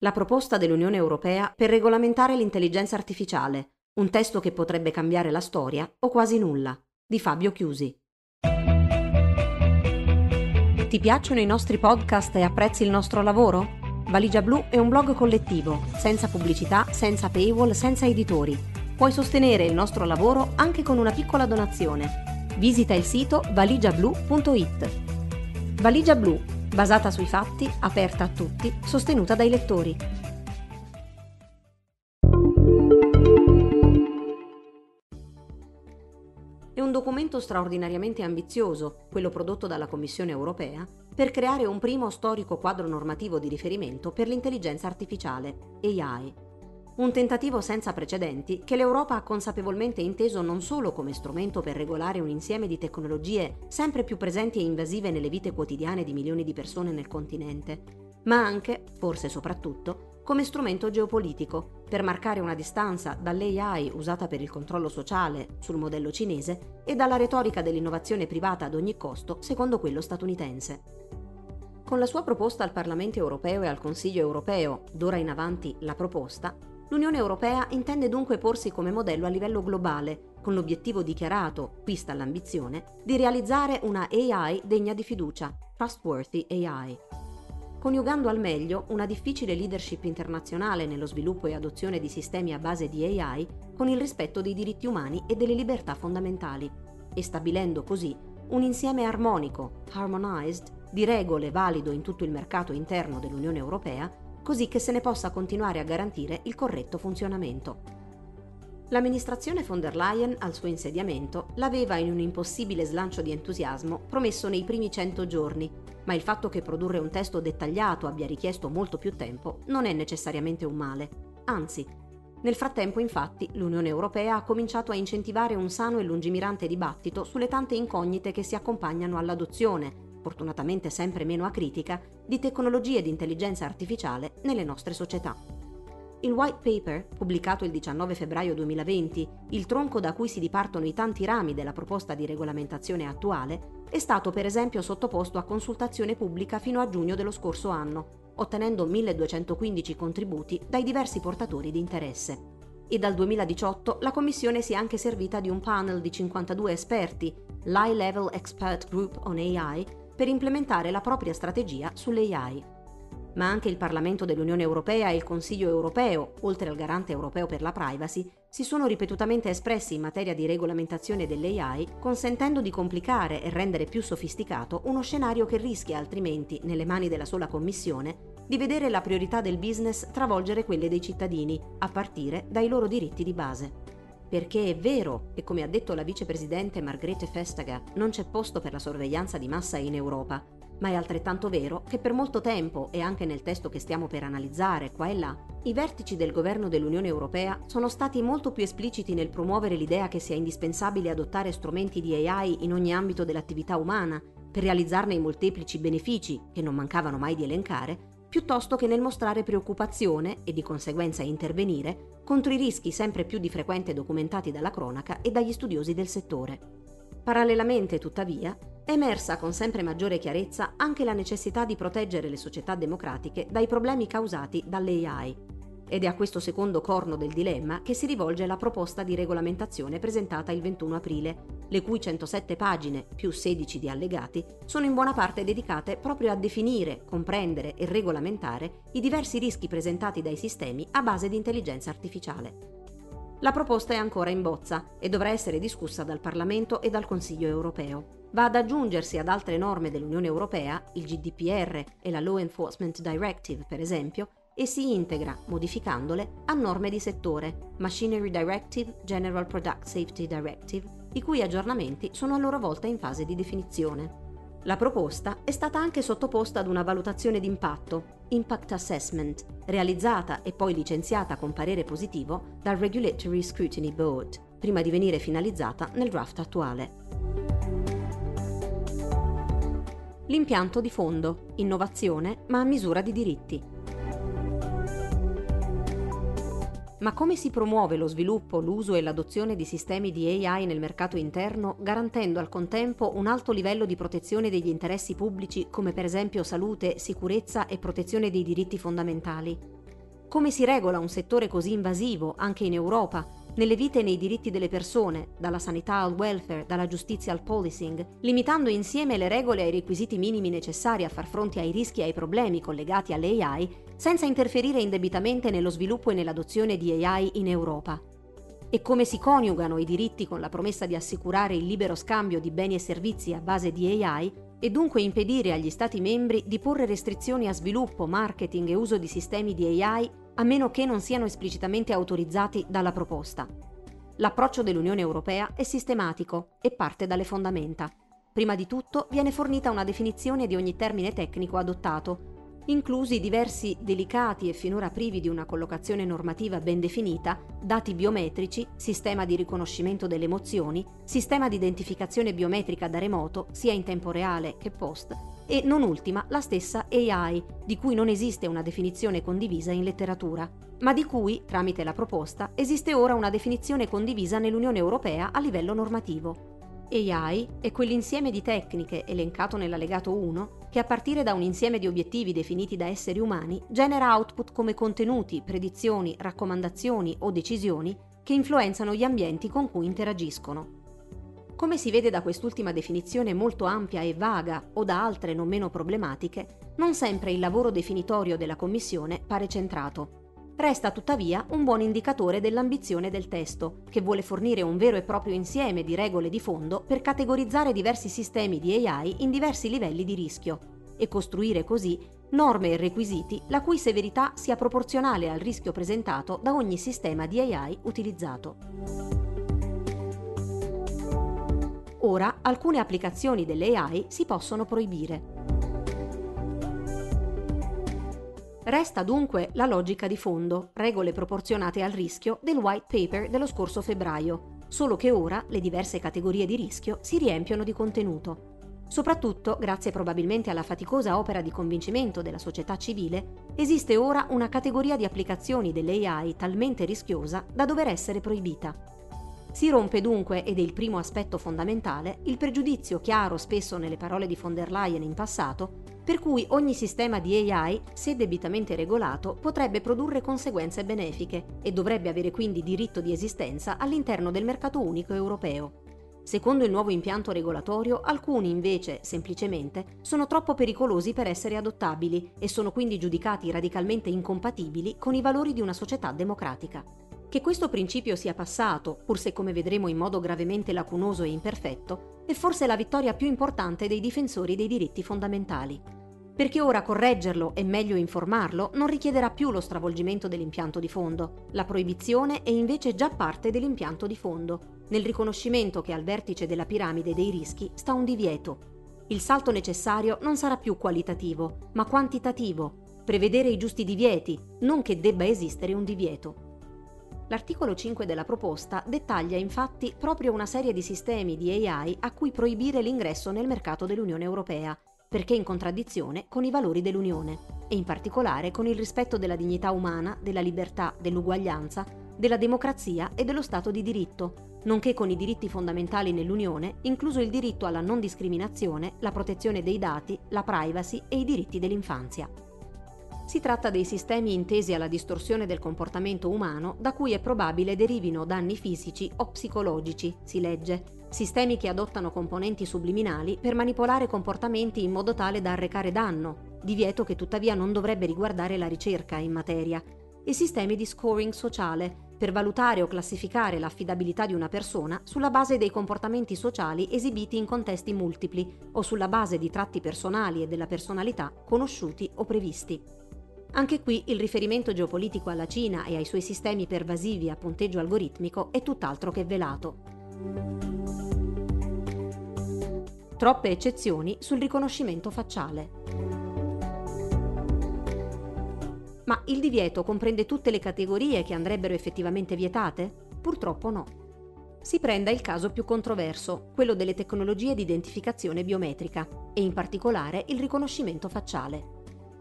La proposta dell'Unione Europea per regolamentare l'intelligenza artificiale, un testo che potrebbe cambiare la storia o quasi nulla, di Fabio Chiusi. Ti piacciono i nostri podcast e apprezzi il nostro lavoro? Valigia Blu è un blog collettivo, senza pubblicità, senza paywall, senza editori. Puoi sostenere il nostro lavoro anche con una piccola donazione. Visita il sito valigiablu.it. Valigia Blu, basata sui fatti, aperta a tutti, sostenuta dai lettori. È un documento straordinariamente ambizioso, quello prodotto dalla Commissione europea, per creare un primo storico quadro normativo di riferimento per l'intelligenza artificiale, AI. Un tentativo senza precedenti che l'Europa ha consapevolmente inteso non solo come strumento per regolare un insieme di tecnologie sempre più presenti e invasive nelle vite quotidiane di milioni di persone nel continente, ma anche, forse soprattutto, come strumento geopolitico, per marcare una distanza dall'AI usata per il controllo sociale sul modello cinese e dalla retorica dell'innovazione privata ad ogni costo secondo quello statunitense. Con la sua proposta al Parlamento europeo e al Consiglio europeo, d'ora in avanti la proposta, l'Unione europea intende dunque porsi come modello a livello globale, con l'obiettivo dichiarato, qui sta l'ambizione, di realizzare una AI degna di fiducia, Trustworthy AI. Coniugando al meglio una difficile leadership internazionale nello sviluppo e adozione di sistemi a base di AI con il rispetto dei diritti umani e delle libertà fondamentali, e stabilendo così un insieme armonico, harmonized, di regole valido in tutto il mercato interno dell'Unione Europea, così che se ne possa continuare a garantire il corretto funzionamento. L'amministrazione von der Leyen, al suo insediamento, l'aveva in un impossibile slancio di entusiasmo promesso nei primi cento giorni, ma il fatto che produrre un testo dettagliato abbia richiesto molto più tempo non è necessariamente un male. Anzi, nel frattempo, infatti, l'Unione Europea ha cominciato a incentivare un sano e lungimirante dibattito sulle tante incognite che si accompagnano all'adozione, fortunatamente sempre meno acritica, di tecnologie di intelligenza artificiale nelle nostre società. Il white paper, pubblicato il 19 febbraio 2020, il tronco da cui si dipartono i tanti rami della proposta di regolamentazione attuale, è stato per esempio sottoposto a consultazione pubblica fino a giugno dello scorso anno, ottenendo 1215 contributi dai diversi portatori di interesse. E dal 2018 la Commissione si è anche servita di un panel di 52 esperti, l'High Level Expert Group on AI, per implementare la propria strategia sull'AI. Ma anche il Parlamento dell'Unione Europea e il Consiglio europeo, oltre al garante europeo per la privacy, si sono ripetutamente espressi in materia di regolamentazione dell'AI, consentendo di complicare e rendere più sofisticato uno scenario che rischia altrimenti, nelle mani della sola Commissione, di vedere la priorità del business travolgere quelle dei cittadini, a partire dai loro diritti di base. Perché è vero, e come ha detto la vicepresidente Margrethe Vestager, non c'è posto per la sorveglianza di massa in Europa, ma è altrettanto vero che per molto tempo, e anche nel testo che stiamo per analizzare qua e là, i vertici del governo dell'Unione Europea sono stati molto più espliciti nel promuovere l'idea che sia indispensabile adottare strumenti di AI in ogni ambito dell'attività umana, per realizzarne i molteplici benefici, che non mancavano mai di elencare, piuttosto che nel mostrare preoccupazione e di conseguenza intervenire contro i rischi sempre più di frequente documentati dalla cronaca e dagli studiosi del settore. Parallelamente, tuttavia, è emersa con sempre maggiore chiarezza anche la necessità di proteggere le società democratiche dai problemi causati dall'AI. Ed è a questo secondo corno del dilemma che si rivolge la proposta di regolamentazione presentata il 21 aprile, le cui 107 pagine, più 16 di allegati, sono in buona parte dedicate proprio a definire, comprendere e regolamentare i diversi rischi presentati dai sistemi a base di intelligenza artificiale. La proposta è ancora in bozza e dovrà essere discussa dal Parlamento e dal Consiglio europeo. Va ad aggiungersi ad altre norme dell'Unione Europea, il GDPR e la Law Enforcement Directive, per esempio, e si integra, modificandole, a norme di settore, Machinery Directive, General Product Safety Directive i cui aggiornamenti sono a loro volta in fase di definizione. La proposta è stata anche sottoposta ad una valutazione d'impatto, Impact Assessment, realizzata e poi licenziata con parere positivo dal Regulatory Scrutiny Board, prima di venire finalizzata nel draft attuale. L'impianto di fondo, innovazione ma a misura di diritti. Ma come si promuove lo sviluppo, l'uso e l'adozione di sistemi di AI nel mercato interno, garantendo al contempo un alto livello di protezione degli interessi pubblici come per esempio salute, sicurezza e protezione dei diritti fondamentali? Come si regola un settore così invasivo anche in Europa, nelle vite e nei diritti delle persone, dalla sanità al welfare, dalla giustizia al policing, limitando insieme le regole ai requisiti minimi necessari a far fronte ai rischi e ai problemi collegati alle AI, senza interferire indebitamente nello sviluppo e nell'adozione di AI in Europa. E come si coniugano i diritti con la promessa di assicurare il libero scambio di beni e servizi a base di AI e dunque impedire agli Stati membri di porre restrizioni a sviluppo, marketing e uso di sistemi di AI a meno che non siano esplicitamente autorizzati dalla proposta. L'approccio dell'Unione Europea è sistematico e parte dalle fondamenta. Prima di tutto viene fornita una definizione di ogni termine tecnico adottato, inclusi diversi delicati e finora privi di una collocazione normativa ben definita, dati biometrici, sistema di riconoscimento delle emozioni, sistema di identificazione biometrica da remoto, sia in tempo reale che post, e non ultima la stessa AI, di cui non esiste una definizione condivisa in letteratura, ma di cui, tramite la proposta, esiste ora una definizione condivisa nell'Unione Europea a livello normativo. AI è quell'insieme di tecniche elencato nell'allegato 1 che a partire da un insieme di obiettivi definiti da esseri umani genera output come contenuti, predizioni, raccomandazioni o decisioni che influenzano gli ambienti con cui interagiscono. Come si vede da quest'ultima definizione molto ampia e vaga o da altre non meno problematiche, non sempre il lavoro definitorio della Commissione pare centrato. Resta tuttavia un buon indicatore dell'ambizione del testo, che vuole fornire un vero e proprio insieme di regole di fondo per categorizzare diversi sistemi di AI in diversi livelli di rischio e costruire così norme e requisiti la cui severità sia proporzionale al rischio presentato da ogni sistema di AI utilizzato. Ora alcune applicazioni delle AI si possono proibire. Resta dunque la logica di fondo, regole proporzionate al rischio del white paper dello scorso febbraio, solo che ora le diverse categorie di rischio si riempiono di contenuto. Soprattutto, grazie probabilmente alla faticosa opera di convincimento della società civile, esiste ora una categoria di applicazioni dell'AI talmente rischiosa da dover essere proibita. Si rompe dunque, ed è il primo aspetto fondamentale, il pregiudizio chiaro spesso nelle parole di von der Leyen in passato per cui ogni sistema di AI, se debitamente regolato, potrebbe produrre conseguenze benefiche e dovrebbe avere quindi diritto di esistenza all'interno del mercato unico europeo. Secondo il nuovo impianto regolatorio, alcuni invece, semplicemente, sono troppo pericolosi per essere adottabili e sono quindi giudicati radicalmente incompatibili con i valori di una società democratica. Che questo principio sia passato, pur se come vedremo in modo gravemente lacunoso e imperfetto, è forse la vittoria più importante dei difensori dei diritti fondamentali perché ora correggerlo e meglio informarlo non richiederà più lo stravolgimento dell'impianto di fondo. La proibizione è invece già parte dell'impianto di fondo, nel riconoscimento che al vertice della piramide dei rischi sta un divieto. Il salto necessario non sarà più qualitativo, ma quantitativo, prevedere i giusti divieti, non che debba esistere un divieto. L'articolo 5 della proposta dettaglia infatti proprio una serie di sistemi di AI a cui proibire l'ingresso nel mercato dell'Unione Europea perché in contraddizione con i valori dell'Unione e in particolare con il rispetto della dignità umana, della libertà, dell'uguaglianza, della democrazia e dello Stato di diritto, nonché con i diritti fondamentali nell'Unione, incluso il diritto alla non discriminazione, la protezione dei dati, la privacy e i diritti dell'infanzia. Si tratta dei sistemi intesi alla distorsione del comportamento umano da cui è probabile derivino danni fisici o psicologici, si legge, sistemi che adottano componenti subliminali per manipolare comportamenti in modo tale da arrecare danno, divieto che tuttavia non dovrebbe riguardare la ricerca in materia, e sistemi di scoring sociale, per valutare o classificare l'affidabilità di una persona sulla base dei comportamenti sociali esibiti in contesti multipli o sulla base di tratti personali e della personalità conosciuti o previsti. Anche qui il riferimento geopolitico alla Cina e ai suoi sistemi pervasivi a punteggio algoritmico è tutt'altro che velato. Troppe eccezioni sul riconoscimento facciale. Ma il divieto comprende tutte le categorie che andrebbero effettivamente vietate? Purtroppo no. Si prenda il caso più controverso, quello delle tecnologie di identificazione biometrica e in particolare il riconoscimento facciale.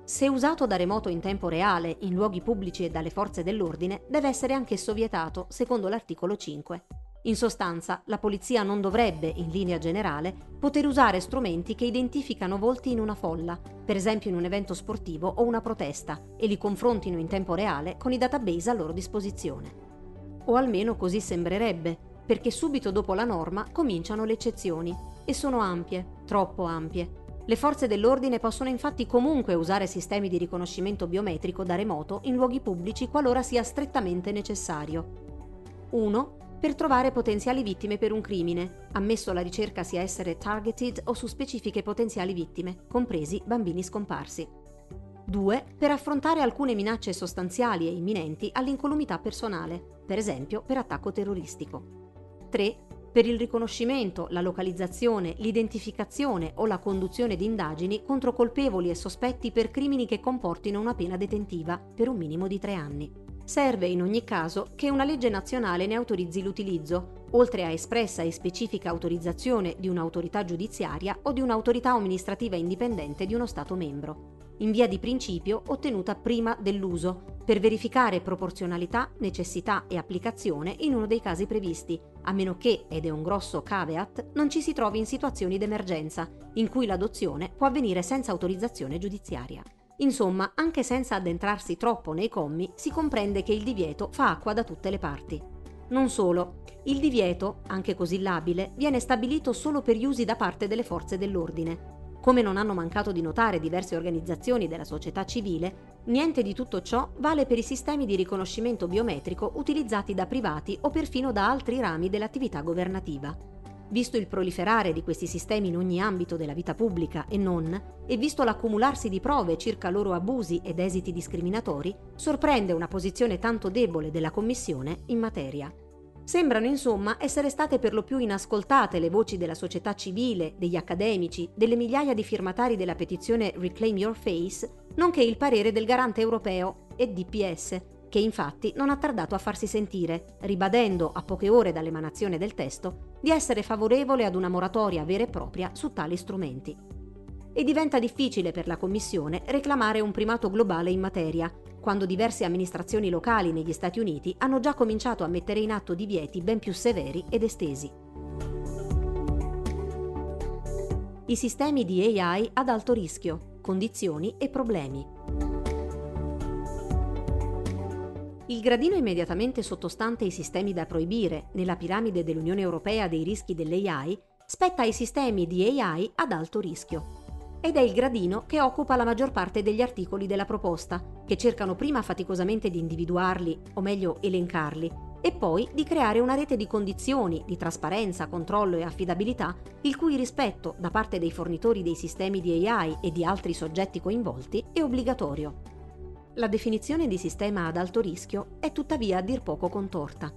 Se usato da remoto in tempo reale, in luoghi pubblici e dalle forze dell'ordine, deve essere anch'esso vietato, secondo l'articolo 5. In sostanza, la polizia non dovrebbe, in linea generale, poter usare strumenti che identificano volti in una folla, per esempio in un evento sportivo o una protesta, e li confrontino in tempo reale con i database a loro disposizione. O almeno così sembrerebbe, perché subito dopo la norma cominciano le eccezioni, e sono ampie, troppo ampie. Le forze dell'ordine possono infatti comunque usare sistemi di riconoscimento biometrico da remoto in luoghi pubblici qualora sia strettamente necessario. 1 per trovare potenziali vittime per un crimine, ammesso la ricerca sia essere targeted o su specifiche potenziali vittime, compresi bambini scomparsi. 2. Per affrontare alcune minacce sostanziali e imminenti all'incolumità personale, per esempio per attacco terroristico. 3. Per il riconoscimento, la localizzazione, l'identificazione o la conduzione di indagini contro colpevoli e sospetti per crimini che comportino una pena detentiva per un minimo di tre anni. Serve in ogni caso che una legge nazionale ne autorizzi l'utilizzo, oltre a espressa e specifica autorizzazione di un'autorità giudiziaria o di un'autorità amministrativa indipendente di uno Stato membro, in via di principio ottenuta prima dell'uso, per verificare proporzionalità, necessità e applicazione in uno dei casi previsti, a meno che, ed è un grosso caveat, non ci si trovi in situazioni d'emergenza, in cui l'adozione può avvenire senza autorizzazione giudiziaria. Insomma, anche senza addentrarsi troppo nei commi, si comprende che il divieto fa acqua da tutte le parti. Non solo, il divieto, anche così labile, viene stabilito solo per gli usi da parte delle forze dell'ordine. Come non hanno mancato di notare diverse organizzazioni della società civile, niente di tutto ciò vale per i sistemi di riconoscimento biometrico utilizzati da privati o perfino da altri rami dell'attività governativa. Visto il proliferare di questi sistemi in ogni ambito della vita pubblica e non, e visto l'accumularsi di prove circa loro abusi ed esiti discriminatori, sorprende una posizione tanto debole della Commissione in materia. Sembrano insomma essere state per lo più inascoltate le voci della società civile, degli accademici, delle migliaia di firmatari della petizione Reclaim Your Face, nonché il parere del garante europeo e DPS, che infatti non ha tardato a farsi sentire, ribadendo a poche ore dall'emanazione del testo di essere favorevole ad una moratoria vera e propria su tali strumenti. E diventa difficile per la Commissione reclamare un primato globale in materia, quando diverse amministrazioni locali negli Stati Uniti hanno già cominciato a mettere in atto divieti ben più severi ed estesi. I sistemi di AI ad alto rischio, condizioni e problemi. Il gradino immediatamente sottostante ai sistemi da proibire nella piramide dell'Unione Europea dei rischi dell'AI spetta ai sistemi di AI ad alto rischio. Ed è il gradino che occupa la maggior parte degli articoli della proposta, che cercano prima faticosamente di individuarli, o meglio elencarli, e poi di creare una rete di condizioni, di trasparenza, controllo e affidabilità, il cui rispetto da parte dei fornitori dei sistemi di AI e di altri soggetti coinvolti è obbligatorio. La definizione di sistema ad alto rischio è tuttavia a dir poco contorta.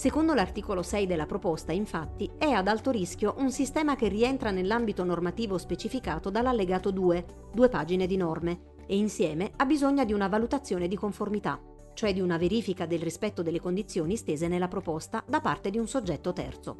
Secondo l'articolo 6 della proposta, infatti, è ad alto rischio un sistema che rientra nell'ambito normativo specificato dall'allegato 2, due pagine di norme, e insieme ha bisogno di una valutazione di conformità, cioè di una verifica del rispetto delle condizioni stese nella proposta da parte di un soggetto terzo.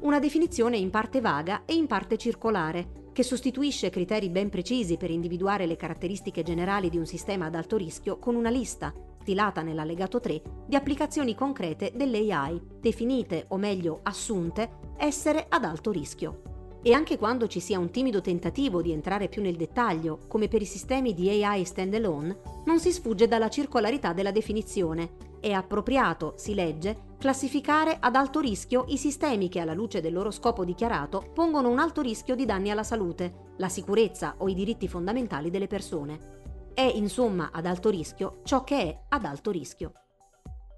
Una definizione in parte vaga e in parte circolare, che sostituisce criteri ben precisi per individuare le caratteristiche generali di un sistema ad alto rischio con una lista, stilata nell'allegato 3, di applicazioni concrete dell'AI, definite, o meglio assunte, essere ad alto rischio. E anche quando ci sia un timido tentativo di entrare più nel dettaglio, come per i sistemi di AI standalone, non si sfugge dalla circolarità della definizione. È appropriato, si legge, classificare ad alto rischio i sistemi che alla luce del loro scopo dichiarato pongono un alto rischio di danni alla salute, la sicurezza o i diritti fondamentali delle persone. È insomma ad alto rischio ciò che è ad alto rischio.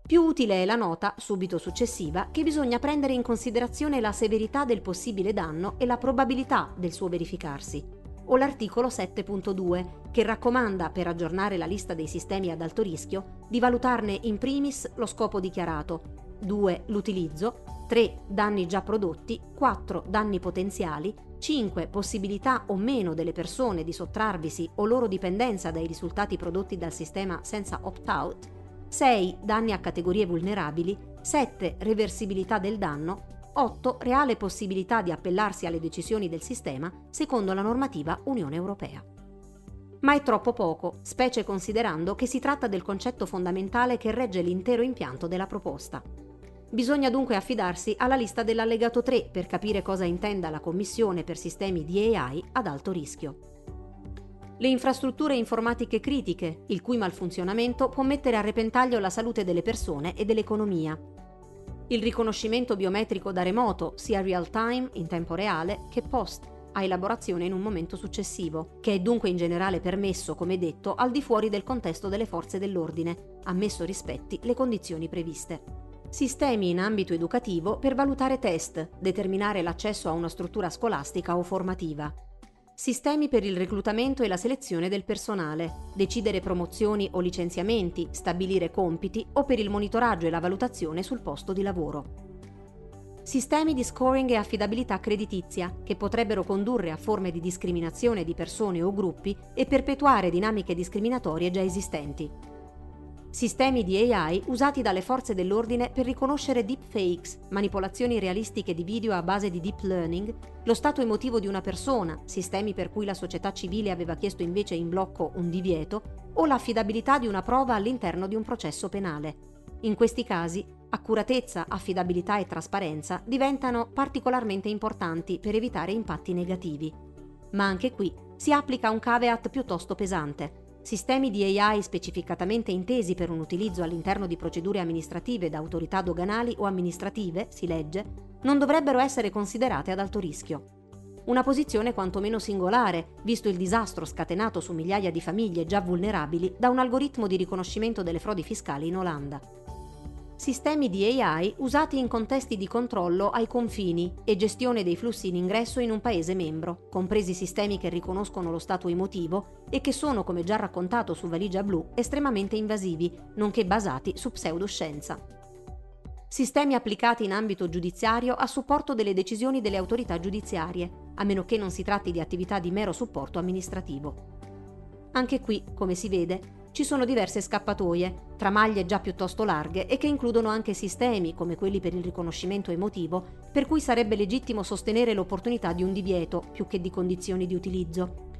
Più utile è la nota, subito successiva, che bisogna prendere in considerazione la severità del possibile danno e la probabilità del suo verificarsi, o l'articolo 7.2, che raccomanda, per aggiornare la lista dei sistemi ad alto rischio, di valutarne in primis lo scopo dichiarato, 2 l'utilizzo, 3 danni già prodotti, 4 danni potenziali, 5 possibilità o meno delle persone di sottrarvisi o loro dipendenza dai risultati prodotti dal sistema senza opt-out, 6 danni a categorie vulnerabili, 7 reversibilità del danno, 8 reale possibilità di appellarsi alle decisioni del sistema secondo la normativa Unione Europea. Ma è troppo poco, specie considerando che si tratta del concetto fondamentale che regge l'intero impianto della proposta. Bisogna dunque affidarsi alla lista dell'allegato 3 per capire cosa intenda la Commissione per sistemi di AI ad alto rischio. Le infrastrutture informatiche critiche, il cui malfunzionamento può mettere a repentaglio la salute delle persone e dell'economia. Il riconoscimento biometrico da remoto, sia real time, in tempo reale, che post, a elaborazione in un momento successivo, che è dunque in generale permesso, come detto, al di fuori del contesto delle forze dell'ordine, ammesso rispetti le condizioni previste. Sistemi in ambito educativo per valutare test, determinare l'accesso a una struttura scolastica o formativa. Sistemi per il reclutamento e la selezione del personale, decidere promozioni o licenziamenti, stabilire compiti o per il monitoraggio e la valutazione sul posto di lavoro. Sistemi di scoring e affidabilità creditizia, che potrebbero condurre a forme di discriminazione di persone o gruppi e perpetuare dinamiche discriminatorie già esistenti sistemi di AI usati dalle forze dell'ordine per riconoscere deepfakes, manipolazioni realistiche di video a base di deep learning, lo stato emotivo di una persona, sistemi per cui la società civile aveva chiesto invece in blocco un divieto, o l'affidabilità di una prova all'interno di un processo penale. In questi casi, accuratezza, affidabilità e trasparenza diventano particolarmente importanti per evitare impatti negativi. Ma anche qui si applica un caveat piuttosto pesante Sistemi di AI specificatamente intesi per un utilizzo all'interno di procedure amministrative da autorità doganali o amministrative, si legge, non dovrebbero essere considerate ad alto rischio. Una posizione quantomeno singolare, visto il disastro scatenato su migliaia di famiglie già vulnerabili da un algoritmo di riconoscimento delle frodi fiscali in Olanda sistemi di AI usati in contesti di controllo ai confini e gestione dei flussi in ingresso in un Paese membro, compresi sistemi che riconoscono lo stato emotivo e che sono, come già raccontato su Valigia Blu, estremamente invasivi, nonché basati su pseudoscienza. Sistemi applicati in ambito giudiziario a supporto delle decisioni delle autorità giudiziarie, a meno che non si tratti di attività di mero supporto amministrativo. Anche qui, come si vede, ci sono diverse scappatoie, tra maglie già piuttosto larghe e che includono anche sistemi, come quelli per il riconoscimento emotivo, per cui sarebbe legittimo sostenere l'opportunità di un divieto più che di condizioni di utilizzo.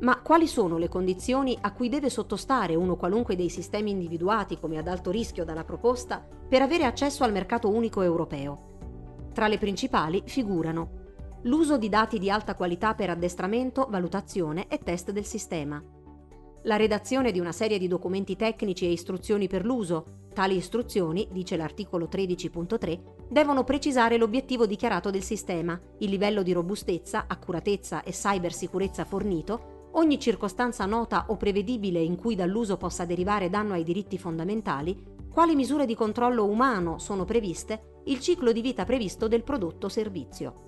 Ma quali sono le condizioni a cui deve sottostare uno qualunque dei sistemi individuati come ad alto rischio dalla proposta per avere accesso al mercato unico europeo? Tra le principali figurano l'uso di dati di alta qualità per addestramento, valutazione e test del sistema, la redazione di una serie di documenti tecnici e istruzioni per l'uso. Tali istruzioni, dice l'articolo 13.3, devono precisare l'obiettivo dichiarato del sistema, il livello di robustezza, accuratezza e cybersicurezza fornito, ogni circostanza nota o prevedibile in cui dall'uso possa derivare danno ai diritti fondamentali, quali misure di controllo umano sono previste, il ciclo di vita previsto del prodotto o servizio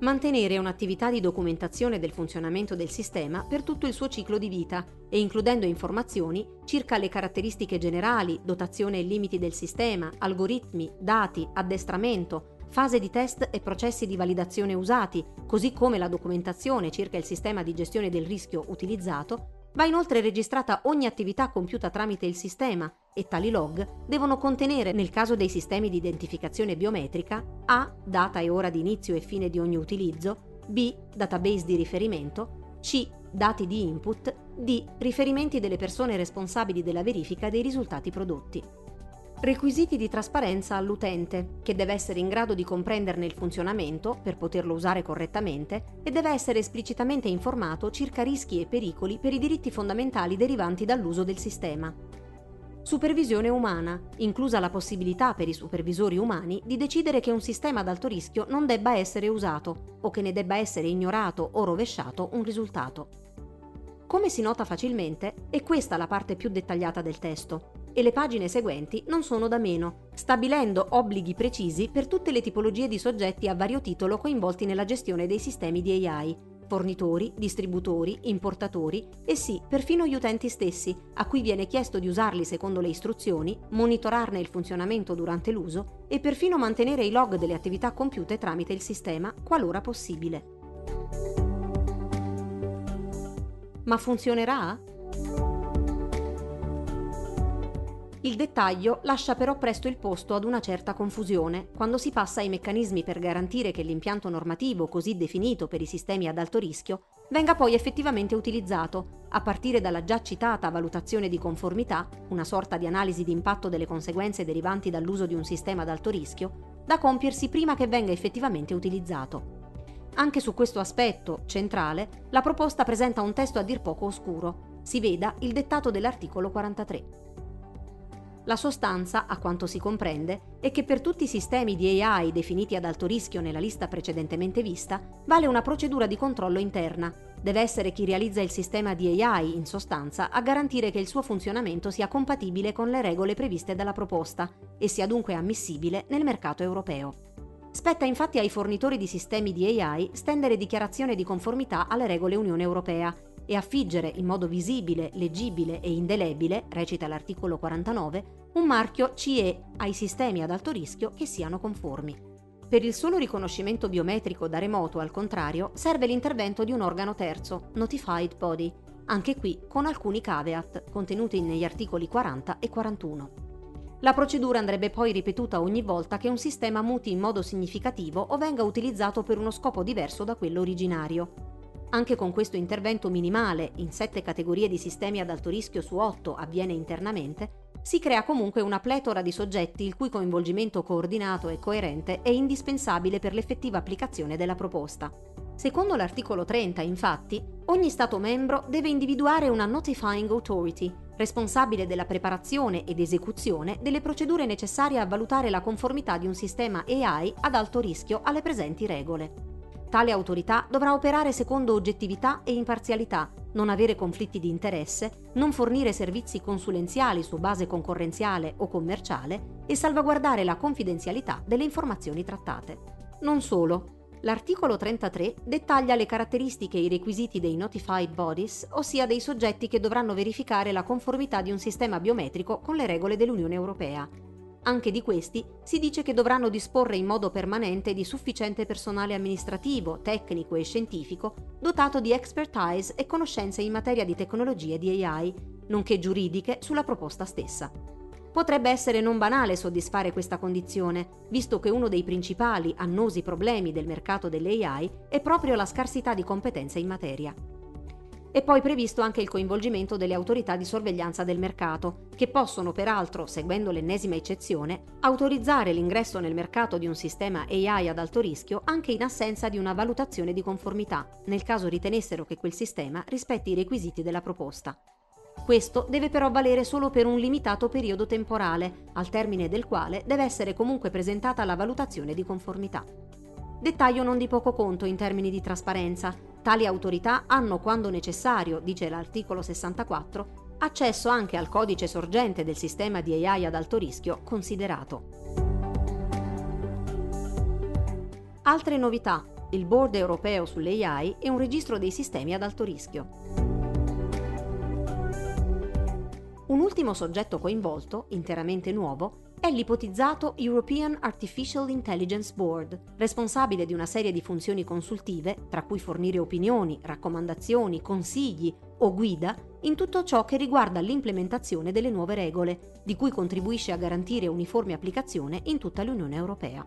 mantenere un'attività di documentazione del funzionamento del sistema per tutto il suo ciclo di vita e includendo informazioni circa le caratteristiche generali, dotazione e limiti del sistema, algoritmi, dati, addestramento, fase di test e processi di validazione usati, così come la documentazione circa il sistema di gestione del rischio utilizzato, Va inoltre registrata ogni attività compiuta tramite il sistema e tali log devono contenere, nel caso dei sistemi di identificazione biometrica, A. data e ora di inizio e fine di ogni utilizzo, B. database di riferimento, C. dati di input, D. riferimenti delle persone responsabili della verifica dei risultati prodotti. Requisiti di trasparenza all'utente, che deve essere in grado di comprenderne il funzionamento per poterlo usare correttamente e deve essere esplicitamente informato circa rischi e pericoli per i diritti fondamentali derivanti dall'uso del sistema. Supervisione umana, inclusa la possibilità per i supervisori umani di decidere che un sistema ad alto rischio non debba essere usato o che ne debba essere ignorato o rovesciato un risultato. Come si nota facilmente, è questa la parte più dettagliata del testo, e le pagine seguenti non sono da meno, stabilendo obblighi precisi per tutte le tipologie di soggetti a vario titolo coinvolti nella gestione dei sistemi di AI, fornitori, distributori, importatori e sì, perfino gli utenti stessi, a cui viene chiesto di usarli secondo le istruzioni, monitorarne il funzionamento durante l'uso e perfino mantenere i log delle attività compiute tramite il sistema, qualora possibile. Ma funzionerà? Il dettaglio lascia però presto il posto ad una certa confusione quando si passa ai meccanismi per garantire che l'impianto normativo così definito per i sistemi ad alto rischio venga poi effettivamente utilizzato, a partire dalla già citata valutazione di conformità, una sorta di analisi di impatto delle conseguenze derivanti dall'uso di un sistema ad alto rischio, da compiersi prima che venga effettivamente utilizzato. Anche su questo aspetto, centrale, la proposta presenta un testo a dir poco oscuro. Si veda il dettato dell'articolo 43. La sostanza, a quanto si comprende, è che per tutti i sistemi di AI definiti ad alto rischio nella lista precedentemente vista, vale una procedura di controllo interna. Deve essere chi realizza il sistema di AI, in sostanza, a garantire che il suo funzionamento sia compatibile con le regole previste dalla proposta e sia dunque ammissibile nel mercato europeo. Spetta infatti ai fornitori di sistemi di AI stendere dichiarazione di conformità alle regole Unione Europea e affiggere in modo visibile, leggibile e indelebile, recita l'articolo 49, un marchio CE ai sistemi ad alto rischio che siano conformi. Per il solo riconoscimento biometrico da remoto, al contrario, serve l'intervento di un organo terzo, Notified Body, anche qui con alcuni caveat contenuti negli articoli 40 e 41. La procedura andrebbe poi ripetuta ogni volta che un sistema muti in modo significativo o venga utilizzato per uno scopo diverso da quello originario, anche con questo intervento minimale, in sette categorie di sistemi ad alto rischio su otto avviene internamente, si crea comunque una pletora di soggetti il cui coinvolgimento coordinato e coerente è indispensabile per l'effettiva applicazione della proposta. Secondo l'articolo 30, infatti, ogni Stato membro deve individuare una Notifying Authority, responsabile della preparazione ed esecuzione delle procedure necessarie a valutare la conformità di un sistema AI ad alto rischio alle presenti regole. Tale autorità dovrà operare secondo oggettività e imparzialità, non avere conflitti di interesse, non fornire servizi consulenziali su base concorrenziale o commerciale e salvaguardare la confidenzialità delle informazioni trattate. Non solo, L'articolo 33 dettaglia le caratteristiche e i requisiti dei Notified Bodies, ossia dei soggetti che dovranno verificare la conformità di un sistema biometrico con le regole dell'Unione Europea, anche di questi si dice che dovranno disporre in modo permanente di sufficiente personale amministrativo, tecnico e scientifico dotato di expertise e conoscenze in materia di tecnologie di AI, nonché giuridiche sulla proposta stessa. Potrebbe essere non banale soddisfare questa condizione, visto che uno dei principali annosi problemi del mercato delle AI è proprio la scarsità di competenze in materia. È poi previsto anche il coinvolgimento delle autorità di sorveglianza del mercato, che possono peraltro, seguendo l'ennesima eccezione, autorizzare l'ingresso nel mercato di un sistema AI ad alto rischio anche in assenza di una valutazione di conformità, nel caso ritenessero che quel sistema rispetti i requisiti della proposta. Questo deve però valere solo per un limitato periodo temporale, al termine del quale deve essere comunque presentata la valutazione di conformità. Dettaglio non di poco conto in termini di trasparenza. Tali autorità hanno, quando necessario, dice l'articolo 64, accesso anche al codice sorgente del sistema di AI ad alto rischio considerato. Altre novità. Il Board europeo sull'AI e un registro dei sistemi ad alto rischio. Un ultimo soggetto coinvolto, interamente nuovo, è l'ipotizzato European Artificial Intelligence Board, responsabile di una serie di funzioni consultive, tra cui fornire opinioni, raccomandazioni, consigli o guida in tutto ciò che riguarda l'implementazione delle nuove regole, di cui contribuisce a garantire uniforme applicazione in tutta l'Unione Europea.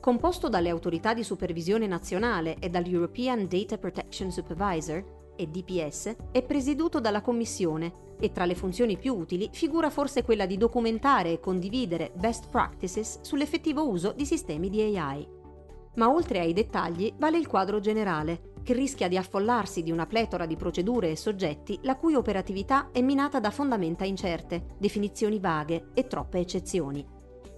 Composto dalle autorità di supervisione nazionale e dall'European Data Protection Supervisor, e DPS, è presieduto dalla Commissione e tra le funzioni più utili figura forse quella di documentare e condividere best practices sull'effettivo uso di sistemi di AI. Ma oltre ai dettagli vale il quadro generale, che rischia di affollarsi di una pletora di procedure e soggetti la cui operatività è minata da fondamenta incerte, definizioni vaghe e troppe eccezioni.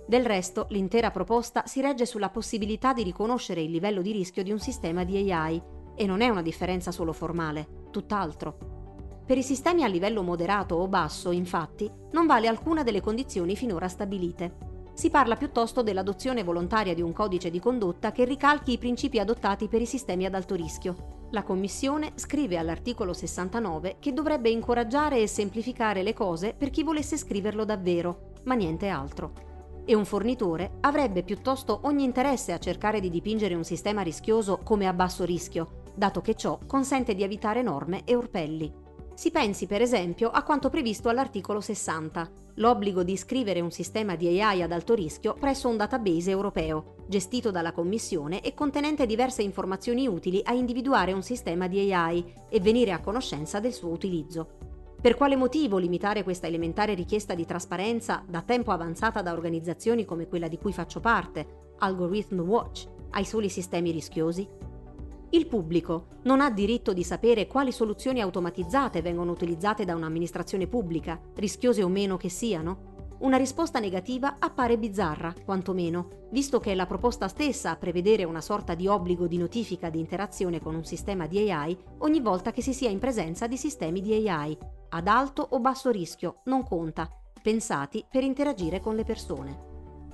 Del resto, l'intera proposta si regge sulla possibilità di riconoscere il livello di rischio di un sistema di AI, e non è una differenza solo formale, tutt'altro. Per i sistemi a livello moderato o basso, infatti, non vale alcuna delle condizioni finora stabilite. Si parla piuttosto dell'adozione volontaria di un codice di condotta che ricalchi i principi adottati per i sistemi ad alto rischio. La Commissione scrive all'articolo 69 che dovrebbe incoraggiare e semplificare le cose per chi volesse scriverlo davvero, ma niente altro. E un fornitore avrebbe piuttosto ogni interesse a cercare di dipingere un sistema rischioso come a basso rischio, dato che ciò consente di evitare norme e orpelli. Si pensi per esempio a quanto previsto all'articolo 60, l'obbligo di iscrivere un sistema di AI ad alto rischio presso un database europeo, gestito dalla Commissione e contenente diverse informazioni utili a individuare un sistema di AI e venire a conoscenza del suo utilizzo. Per quale motivo limitare questa elementare richiesta di trasparenza da tempo avanzata da organizzazioni come quella di cui faccio parte, Algorithm Watch, ai soli sistemi rischiosi? Il pubblico non ha diritto di sapere quali soluzioni automatizzate vengono utilizzate da un'amministrazione pubblica, rischiose o meno che siano? Una risposta negativa appare bizzarra, quantomeno, visto che è la proposta stessa a prevedere una sorta di obbligo di notifica di interazione con un sistema di AI ogni volta che si sia in presenza di sistemi di AI, ad alto o basso rischio, non conta, pensati per interagire con le persone.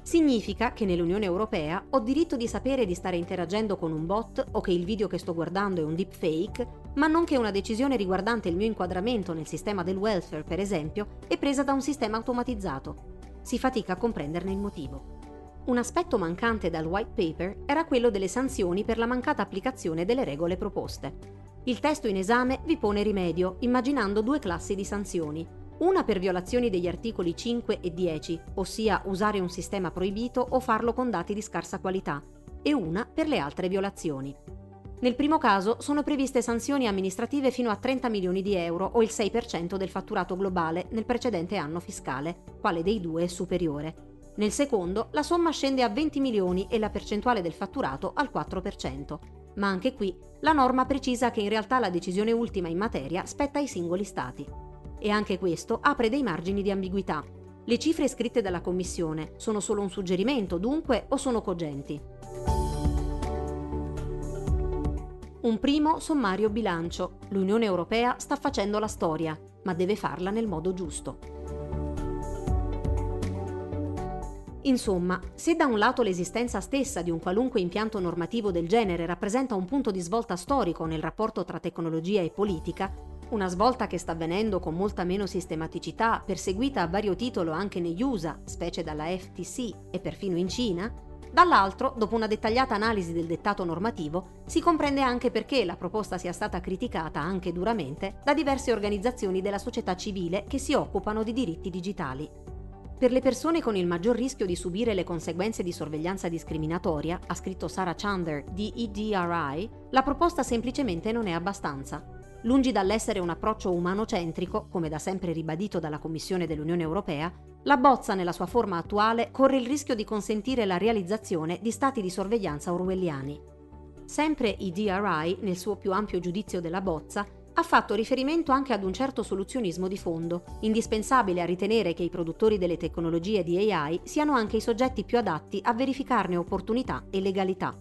Significa che nell'Unione Europea ho diritto di sapere di stare interagendo con un bot o che il video che sto guardando è un deepfake, ma non che una decisione riguardante il mio inquadramento nel sistema del welfare, per esempio, è presa da un sistema automatizzato. Si fatica a comprenderne il motivo. Un aspetto mancante dal white paper era quello delle sanzioni per la mancata applicazione delle regole proposte. Il testo in esame vi pone rimedio, immaginando due classi di sanzioni, una per violazioni degli articoli 5 e 10, ossia usare un sistema proibito o farlo con dati di scarsa qualità, e una per le altre violazioni. Nel primo caso sono previste sanzioni amministrative fino a 30 milioni di euro o il 6% del fatturato globale nel precedente anno fiscale, quale dei due è superiore. Nel secondo la somma scende a 20 milioni e la percentuale del fatturato al 4%. Ma anche qui la norma precisa che in realtà la decisione ultima in materia spetta ai singoli Stati e anche questo apre dei margini di ambiguità. Le cifre scritte dalla Commissione sono solo un suggerimento, dunque, o sono cogenti? Un primo sommario bilancio. L'Unione Europea sta facendo la storia, ma deve farla nel modo giusto. Insomma, se da un lato l'esistenza stessa di un qualunque impianto normativo del genere rappresenta un punto di svolta storico nel rapporto tra tecnologia e politica, una svolta che sta avvenendo con molta meno sistematicità, perseguita a vario titolo anche negli USA, specie dalla FTC e perfino in Cina, dall'altro, dopo una dettagliata analisi del dettato normativo, si comprende anche perché la proposta sia stata criticata anche duramente da diverse organizzazioni della società civile che si occupano di diritti digitali. Per le persone con il maggior rischio di subire le conseguenze di sorveglianza discriminatoria, ha scritto Sarah Chander di EDRI, la proposta semplicemente non è abbastanza. Lungi dall'essere un approccio umanocentrico, come da sempre ribadito dalla Commissione dell'Unione Europea, la bozza nella sua forma attuale corre il rischio di consentire la realizzazione di stati di sorveglianza orwelliani. Sempre i DRI, nel suo più ampio giudizio della bozza, ha fatto riferimento anche ad un certo soluzionismo di fondo, indispensabile a ritenere che i produttori delle tecnologie di AI siano anche i soggetti più adatti a verificarne opportunità e legalità.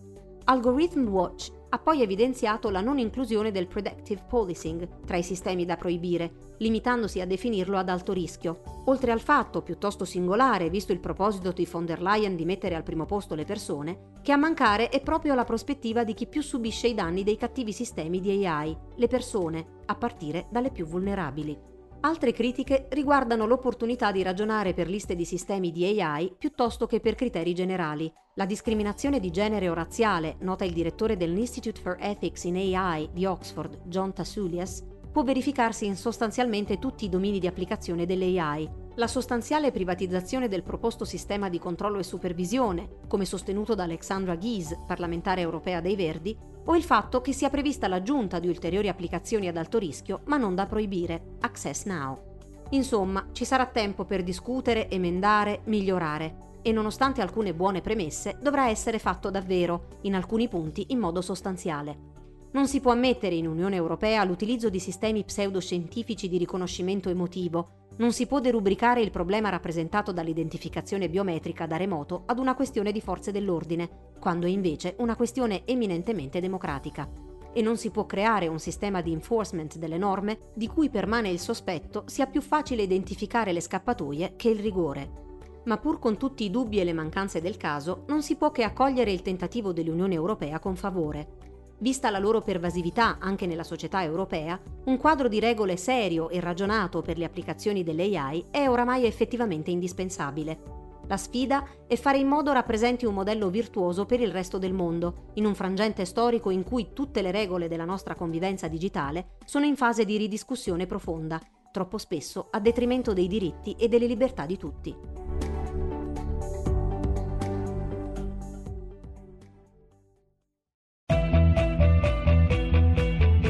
Algorithm Watch ha poi evidenziato la non inclusione del predictive policing tra i sistemi da proibire, limitandosi a definirlo ad alto rischio, oltre al fatto, piuttosto singolare, visto il proposito di von der Leyen di mettere al primo posto le persone, che a mancare è proprio la prospettiva di chi più subisce i danni dei cattivi sistemi di AI, le persone, a partire dalle più vulnerabili. Altre critiche riguardano l'opportunità di ragionare per liste di sistemi di AI piuttosto che per criteri generali. La discriminazione di genere o razziale, nota il direttore dell'Institute for Ethics in AI di Oxford, John Tassoulias, può verificarsi in sostanzialmente tutti i domini di applicazione dell'AI. La sostanziale privatizzazione del proposto sistema di controllo e supervisione, come sostenuto da Alexandra Ghies, parlamentare europea dei Verdi, o il fatto che sia prevista l'aggiunta di ulteriori applicazioni ad alto rischio, ma non da proibire, Access Now. Insomma, ci sarà tempo per discutere, emendare, migliorare e nonostante alcune buone premesse, dovrà essere fatto davvero, in alcuni punti in modo sostanziale. Non si può ammettere in Unione Europea l'utilizzo di sistemi pseudoscientifici di riconoscimento emotivo, non si può derubricare il problema rappresentato dall'identificazione biometrica da remoto ad una questione di forze dell'ordine, quando è invece una questione eminentemente democratica. E non si può creare un sistema di enforcement delle norme di cui permane il sospetto sia più facile identificare le scappatoie che il rigore. Ma pur con tutti i dubbi e le mancanze del caso, non si può che accogliere il tentativo dell'Unione Europea con favore. Vista la loro pervasività anche nella società europea, un quadro di regole serio e ragionato per le applicazioni dell'AI è oramai effettivamente indispensabile. La sfida è fare in modo rappresenti un modello virtuoso per il resto del mondo, in un frangente storico in cui tutte le regole della nostra convivenza digitale sono in fase di ridiscussione profonda, troppo spesso a detrimento dei diritti e delle libertà di tutti.